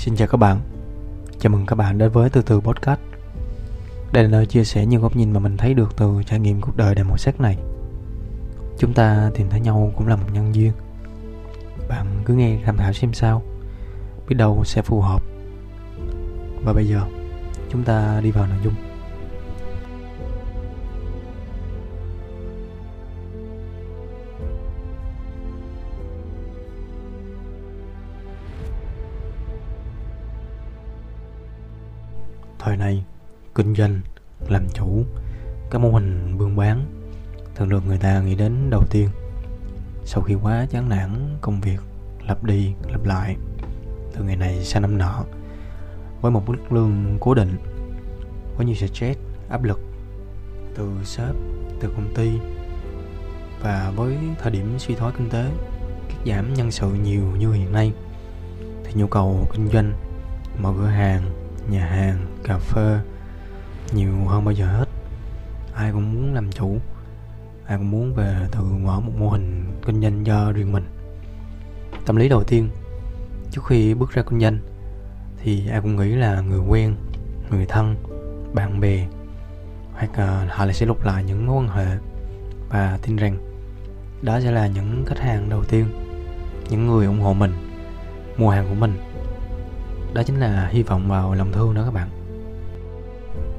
Xin chào các bạn. Chào mừng các bạn đến với Từ Từ Podcast. Đây là nơi chia sẻ những góc nhìn mà mình thấy được từ trải nghiệm cuộc đời đầy màu sắc này. Chúng ta tìm thấy nhau cũng là một nhân duyên. Bạn cứ nghe tham khảo xem sao. Biết đâu sẽ phù hợp. Và bây giờ, chúng ta đi vào nội dung. Thời này, kinh doanh, làm chủ, các mô hình buôn bán thường được người ta nghĩ đến đầu tiên. Sau khi quá chán nản công việc lặp đi lặp lại từ ngày này sang năm nọ với một mức lương cố định có nhiều stress áp lực từ sếp từ công ty và với thời điểm suy thoái kinh tế cắt giảm nhân sự nhiều như hiện nay thì nhu cầu kinh doanh mở cửa hàng nhà hàng cà phê. Nhiều hơn bao giờ hết, ai cũng muốn làm chủ, ai cũng muốn về tự mở một mô hình kinh doanh cho riêng mình. Tâm lý đầu tiên, trước khi bước ra kinh doanh, thì ai cũng nghĩ là người quen, người thân, bạn bè, hoặc họ lại sẽ lục lại những mối quan hệ và tin rằng đó sẽ là những khách hàng đầu tiên, những người ủng hộ mình, mua hàng của mình. Đó chính là hy vọng vào lòng thương đó các bạn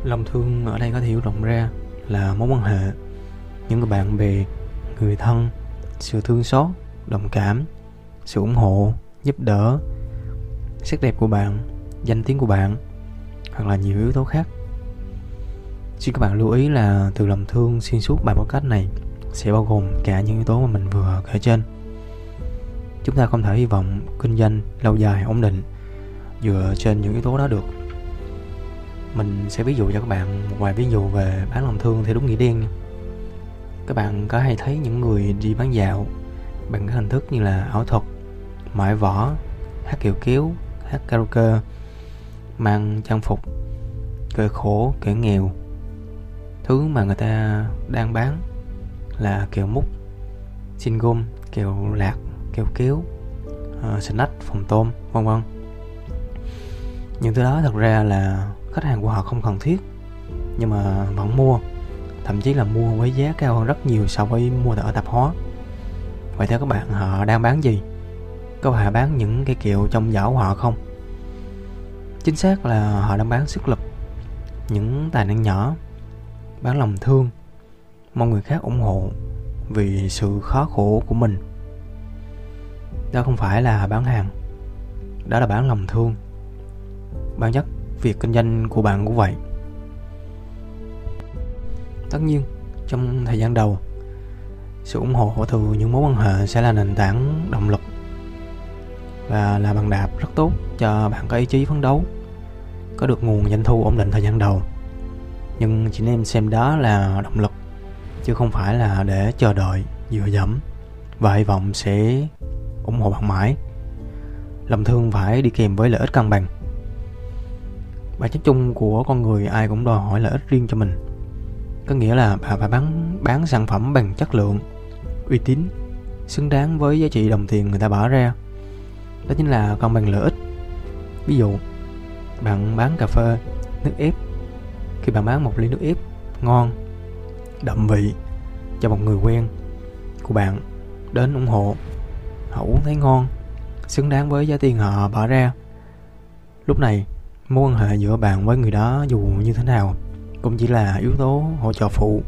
lòng thương ở đây có thể hiểu rộng ra là mối quan hệ. Những người bạn bè, người thân, sự thương xót, đồng cảm, sự ủng hộ, giúp đỡ, sắc đẹp của bạn, danh tiếng của bạn, hoặc là nhiều yếu tố khác. Xin các bạn lưu ý là từ lòng thương xuyên suốt bài podcast này sẽ bao gồm cả những yếu tố mà mình vừa kể trên. Chúng ta không thể hy vọng kinh doanh lâu dài ổn định dựa trên những yếu tố đó được mình sẽ ví dụ cho các bạn một vài ví dụ về bán lòng thương theo đúng nghĩa đen các bạn có hay thấy những người đi bán dạo bằng các hình thức như là ảo thuật mãi võ hát kiều kiếu, hát karaoke mang trang phục kể khổ kẻ nghèo. Thứ mà người ta đang bán là kẹo mút xin gôm kẹo lạc kẹo kiếu, uh, snack phòng tôm vân vân. Những thứ đó thật ra là khách hàng của họ không cần thiết, nhưng mà vẫn mua. Thậm chí là mua với giá cao hơn rất nhiều so với mua ở tạp hóa. Vậy theo các bạn, họ đang bán gì? Có phải bán những cái kiểu trong giỏ của họ không? Chính xác là họ đang bán sức lực, những tài năng nhỏ, bán lòng thương, mong người khác ủng hộ vì sự khó khổ của mình. Đó không phải là bán hàng, đó là bán lòng thương. Bản chất việc kinh doanh của bạn cũng vậy. Tất nhiên, trong thời gian đầu, sự ủng hộ từ những mối quan hệ sẽ là nền tảng động lực và là bằng đạp rất tốt cho bạn có ý chí phấn đấu, có được nguồn doanh thu ổn định thời gian đầu. Nhưng chị em xem đó là động lực, chứ không phải là để chờ đợi, dựa dẫm và hy vọng sẽ ủng hộ bạn mãi. Lòng thương phải đi kèm với lợi ích cân bằng bản chất chung của con người ai cũng đòi hỏi lợi ích riêng cho mình. Có nghĩa là bạn phải bán bán sản phẩm bằng chất lượng, uy tín, xứng đáng với giá trị đồng tiền người ta bỏ ra. Đó chính là công bằng lợi ích. Ví dụ, bạn bán cà phê, nước ép. Khi bạn bán một ly nước ép ngon, đậm vị cho một người quen của bạn đến ủng hộ họ uống thấy ngon, xứng đáng với giá tiền họ bỏ ra. Lúc này mối quan hệ giữa bạn với người đó dù như thế nào cũng chỉ là yếu tố hỗ trợ phụ.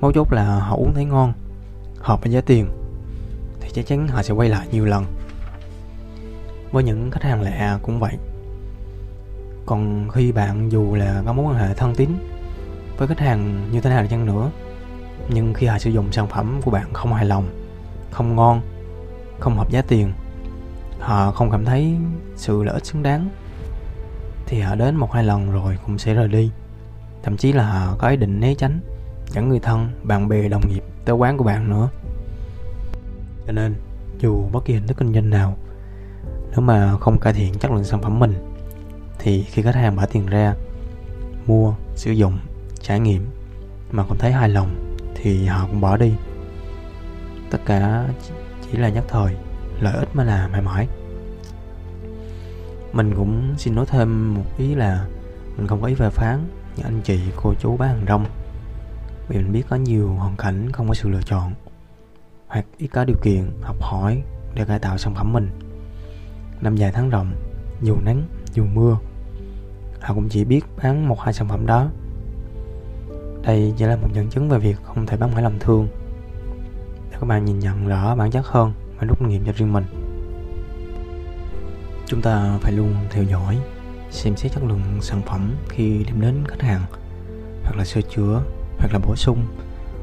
Mấu chốt là họ uống thấy ngon, hợp với giá tiền, thì chắc chắn họ sẽ quay lại nhiều lần. Với những khách hàng lạ cũng vậy. Còn khi bạn dù là có mối quan hệ thân tín với khách hàng như thế nào chăng nữa, nhưng khi họ sử dụng sản phẩm của bạn không hài lòng, không ngon, không hợp giá tiền, họ không cảm thấy sự lợi ích xứng đáng thì họ đến một hai lần rồi cũng sẽ rời đi. Thậm chí là họ có ý định né tránh, dẫn người thân, bạn bè, đồng nghiệp tới quán của bạn nữa. Cho nên, dù bất kỳ hình thức kinh doanh nào, nếu mà không cải thiện chất lượng sản phẩm mình, thì khi khách hàng bỏ tiền ra, mua, sử dụng, trải nghiệm mà không thấy hài lòng thì họ cũng bỏ đi. Tất cả chỉ là nhất thời, lợi ích mà là mãi mãi mình cũng xin nói thêm một ý là mình không có ý về phán những anh chị, cô chú bán hàng rong. Vì mình biết có nhiều hoàn cảnh không có sự lựa chọn, hoặc ít có điều kiện học hỏi để cải tạo sản phẩm mình. Năm dài tháng rộng dù nắng dù mưa, họ cũng chỉ biết bán một hai sản phẩm đó. Đây chỉ là một dẫn chứng về việc không thể bán phải lòng thương. Để các bạn nhìn nhận rõ bản chất hơn và rút kinh nghiệm cho riêng mình chúng ta phải luôn theo dõi, xem xét chất lượng sản phẩm khi đem đến khách hàng, hoặc là sửa chữa, hoặc là bổ sung,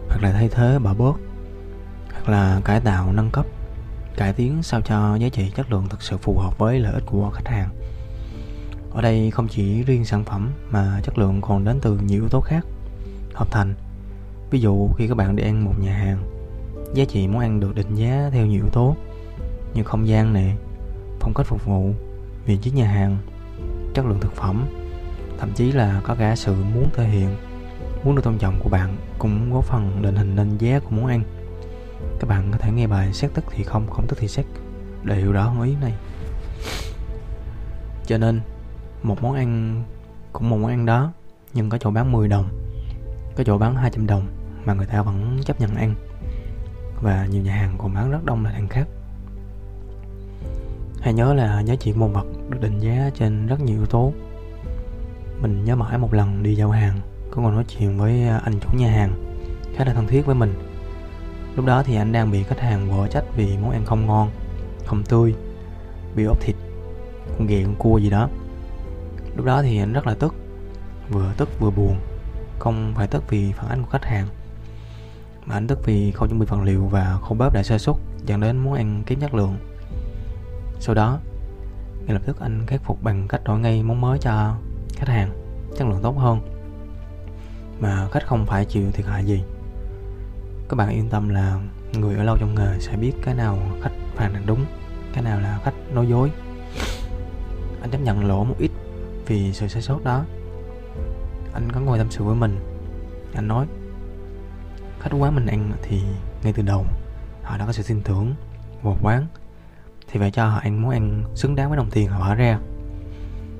hoặc là thay thế bỏ bớt, hoặc là cải tạo, nâng cấp, cải tiến sao cho giá trị chất lượng thực sự phù hợp với lợi ích của khách hàng. Ở đây không chỉ riêng sản phẩm mà chất lượng còn đến từ nhiều yếu tố khác, hợp thành. Ví dụ, khi các bạn đi ăn một nhà hàng, giá trị món ăn được định giá theo nhiều yếu tố như không gian này phong cách phục vụ, vị trí nhà hàng, chất lượng thực phẩm, thậm chí là có cả sự muốn thể hiện, muốn được tôn trọng của bạn cũng góp phần định hình nên giá của món ăn. Các bạn có thể nghe bài xét tức thì không không tức thì xét để hiểu rõ hơn ý này. Cho nên, một món ăn cũng một món ăn đó, nhưng có chỗ bán 10 đồng, có chỗ bán 200 đồng mà người ta vẫn chấp nhận ăn. Và nhiều nhà hàng còn bán rất đông là hàng khác hãy nhớ là giá trị một vật được định giá trên rất nhiều yếu tố. Mình nhớ mãi một lần đi giao hàng, có còn nói chuyện với à, anh chủ nhà hàng, khá là thân thiết với mình. Lúc đó thì anh đang bị khách hàng vỡ trách vì món ăn không ngon, không tươi, bị ốp thịt, con ghẹ, con cua gì đó. Lúc đó thì anh rất là tức, vừa tức vừa buồn, không phải tức vì phản ánh của khách hàng, mà anh tức vì không chuẩn bị vật liệu và khâu bếp đã sơ xuất dẫn đến món ăn kém chất lượng sau đó, ngay lập tức anh khắc phục bằng cách đổi ngay món mới cho khách hàng, chất lượng tốt hơn. Mà khách không phải chịu thiệt hại gì. Các bạn yên tâm là người ở lâu trong nghề sẽ biết cái nào khách phàn nàn đúng, cái nào là khách nói dối. Anh chấp nhận lỗ một ít vì sự sai sót đó. Anh có ngồi tâm sự với mình. Anh nói, khách quán mình ăn thì ngay từ đầu họ đã có sự tin tưởng vào quán thì phải cho họ ăn món ăn xứng đáng với đồng tiền họ bỏ ra.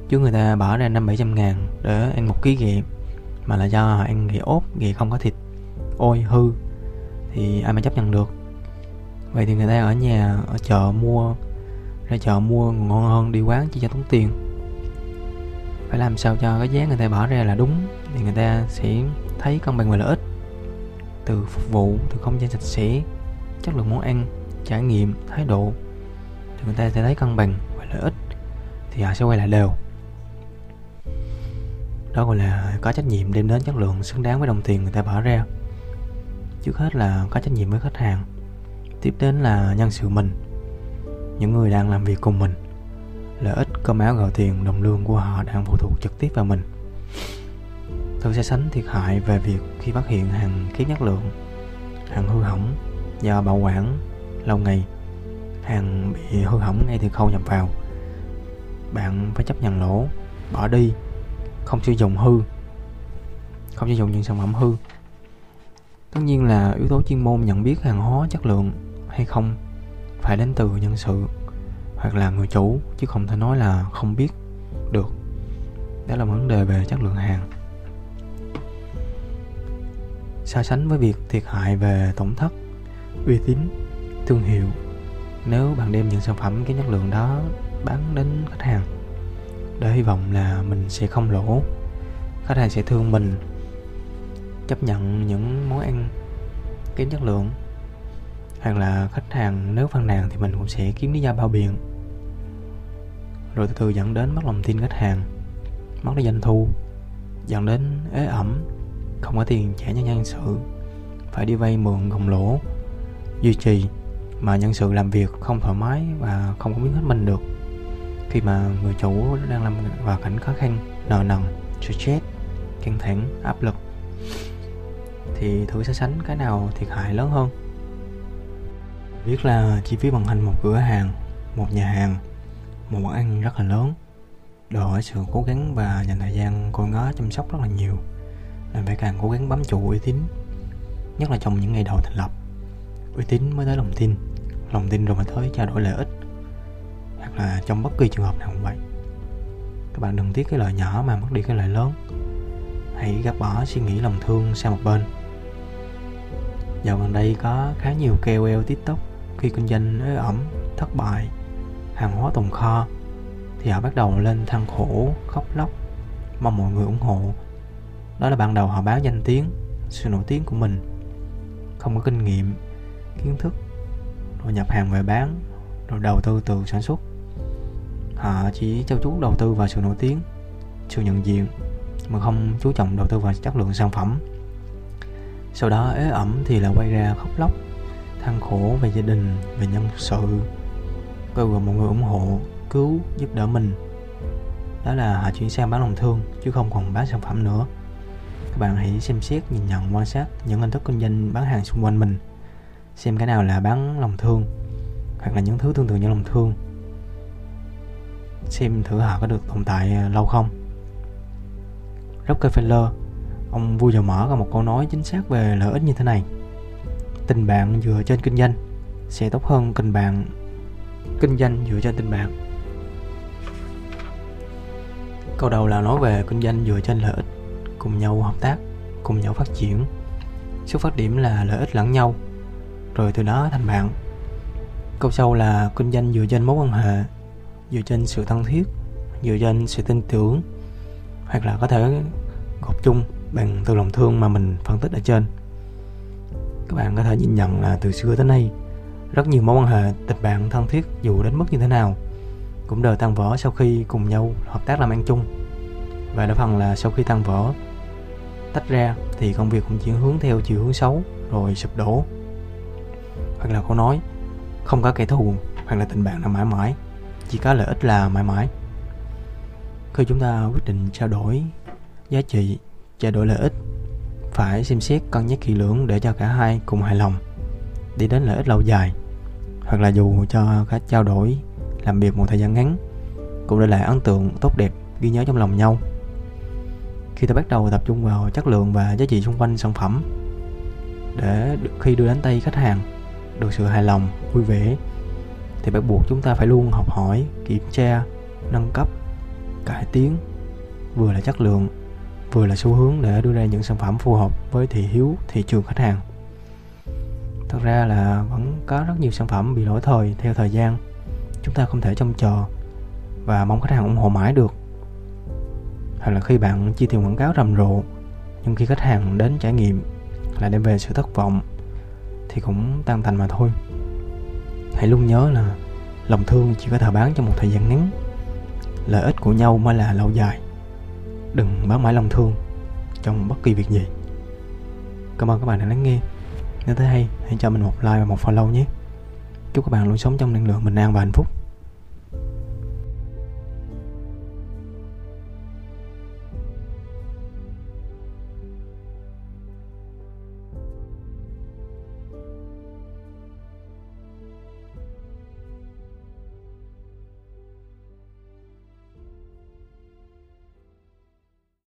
Chứ người ta bỏ ra năm bảy trăm ngàn để ăn một ký ghẹ, mà là do họ ăn ghẹ ốp, ghẹ không có thịt. Ôi, hư. Thì ai mà chấp nhận được? Vậy thì người ta ở nhà, ở chợ mua, ra chợ mua ngon hơn đi quán chỉ cho tốn tiền. Phải làm sao cho cái giá người ta bỏ ra là đúng, thì người ta sẽ thấy cân bằng và lợi ích. Từ phục vụ, từ không gian sạch sẽ, chất lượng món ăn, trải nghiệm, thái độ thì người ta sẽ thấy cân bằng và lợi ích, thì họ sẽ quay lại đều. Đó gọi là có trách nhiệm đem đến chất lượng xứng đáng với đồng tiền người ta bỏ ra. Trước hết là có trách nhiệm với khách hàng, tiếp đến là nhân sự mình, những người đang làm việc cùng mình. Lợi ích, cơm áo, gạo tiền, đồng lương của họ đang phụ thuộc trực tiếp vào mình. Tôi sẽ sánh thiệt hại về việc khi phát hiện hàng kém chất lượng, hàng hư hỏng do bảo quản lâu ngày hàng bị hư hỏng ngay từ khâu nhập vào. Bạn phải chấp nhận lỗ, bỏ đi. Không sử dụng hư. Không sử dụng những sản phẩm hư. Tất nhiên là yếu tố chuyên môn nhận biết hàng hóa chất lượng hay không phải đến từ nhân sự hoặc là người chủ, chứ không thể nói là không biết được. Đó là vấn đề về chất lượng hàng. So sánh với việc thiệt hại về tổn thất uy tín, thương hiệu nếu bạn đem những sản phẩm cái chất lượng đó bán đến khách hàng, để hy vọng là mình sẽ không lỗ. Khách hàng sẽ thương mình, chấp nhận những món ăn kém chất lượng. Hoặc là khách hàng nếu phàn nàn thì mình cũng sẽ kiếm lý do bao biện. Rồi từ từ dẫn đến mất lòng tin khách hàng, mất đi doanh thu, dẫn đến ế ẩm, không có tiền trả cho nhân sự, phải đi vay mượn gồng lỗ, duy trì mà nhân sự làm việc không thoải mái và không có biết hết mình được. Khi mà người chủ đang làm vào cảnh khó khăn, nợ nần, stress, căng thẳng, áp lực, thì thử so sánh cái nào thiệt hại lớn hơn? Biết là chi phí vận hành một cửa hàng, một nhà hàng, một món ăn rất là lớn, đòi hỏi sự cố gắng và dành thời gian coi ngó chăm sóc rất là nhiều. Nên phải càng cố gắng bám trụ uy tín, nhất là trong những ngày đầu thành lập uy tín mới tới lòng tin. Lòng tin rồi mới tới trao đổi lợi ích. Hoặc là trong bất kỳ trường hợp nào cũng vậy. Các bạn đừng tiếc cái lợi nhỏ mà mất đi cái lợi lớn. Hãy gạt bỏ suy nghĩ lòng thương sang một bên. Dạo gần đây có khá nhiều KOL tiktok khi kinh doanh ế ẩm, thất bại, hàng hóa tồn kho, thì họ bắt đầu lên than khổ, khóc lóc, mong mọi người ủng hộ. Đó là ban đầu họ báo danh tiếng, sự nổi tiếng của mình. Không có kinh nghiệm kiến thức, rồi nhập hàng về bán, rồi đầu tư từ sản xuất. Họ chỉ trao chú đầu tư vào sự nổi tiếng, sự nhận diện, mà không chú trọng đầu tư vào chất lượng sản phẩm. Sau đó ế ẩm thì là quay ra khóc lóc, than khổ về gia đình, về nhân sự, kêu gọi mọi người ủng hộ, cứu, giúp đỡ mình. Đó là họ chuyển sang bán lòng thương, chứ không còn bán sản phẩm nữa. Các bạn hãy xem xét nhìn nhận quan sát những hình thức kinh doanh bán hàng xung quanh mình xem cái nào là bán lòng thương, hoặc là những thứ tương tự như lòng thương. Xem thử họ có được tồn tại à, lâu không. Rockefeller, ông vui dầu mở có một câu nói chính xác về lợi ích như thế này. Tình bạn dựa trên kinh doanh sẽ tốt hơn tình bạn, kinh doanh dựa trên tình bạn. Câu đầu là nói về kinh doanh dựa trên lợi ích, cùng nhau hợp tác, cùng nhau phát triển. Xuất phát điểm là lợi ích lẫn nhau rồi từ đó thành bạn. Câu sau là kinh doanh dựa trên mối quan hệ, dựa trên sự thân thiết, dựa trên sự tin tưởng, hoặc là có thể gộp chung bằng từ lòng thương mà mình phân tích ở trên. Các bạn có thể nhìn nhận là từ xưa tới nay, rất nhiều mối quan hệ, tình bạn, thân thiết dù đến mức như thế nào, cũng đều tan vỡ sau khi cùng nhau hợp tác làm ăn chung. Và đa phần là sau khi tan vỡ, tách ra thì công việc cũng chuyển hướng theo chiều hướng xấu, rồi sụp đổ hoặc là câu nói. Không có kẻ thù hoặc là tình bạn là mãi mãi. Chỉ có lợi ích là mãi mãi. Khi chúng ta quyết định trao đổi giá trị, trao đổi lợi ích, phải xem xét cân nhắc kỹ lưỡng để cho cả hai cùng hài lòng. Đi đến lợi ích lâu dài, hoặc là dù cho các trao đổi, làm việc một thời gian ngắn, cũng để lại ấn tượng tốt đẹp ghi nhớ trong lòng nhau. Khi ta bắt đầu tập trung vào chất lượng và giá trị xung quanh sản phẩm, để khi đưa đến tay khách hàng được sự hài lòng, vui vẻ. Thì bắt buộc chúng ta phải luôn học hỏi, kiểm tra, nâng cấp, cải tiến. Vừa là chất lượng, vừa là xu hướng để đưa ra những sản phẩm phù hợp với thị hiếu, thị trường khách hàng. Thật ra là vẫn có rất nhiều sản phẩm bị lỗi thời, theo thời gian. Chúng ta không thể trông chờ và mong khách hàng ủng hộ mãi được. Hoặc là khi bạn chi tiền quảng cáo rầm rộ, nhưng khi khách hàng đến trải nghiệm lại đem về sự thất vọng thì cũng tan thành mà thôi. Hãy luôn nhớ là lòng thương chỉ có thể bán trong một thời gian ngắn. Lợi ích của nhau mới là lâu dài. Đừng bán mãi lòng thương trong bất kỳ việc gì. Cảm ơn các bạn đã lắng nghe. Nếu thấy hay, hãy cho mình một like và một follow nhé. Chúc các bạn luôn sống trong năng lượng bình an và hạnh phúc.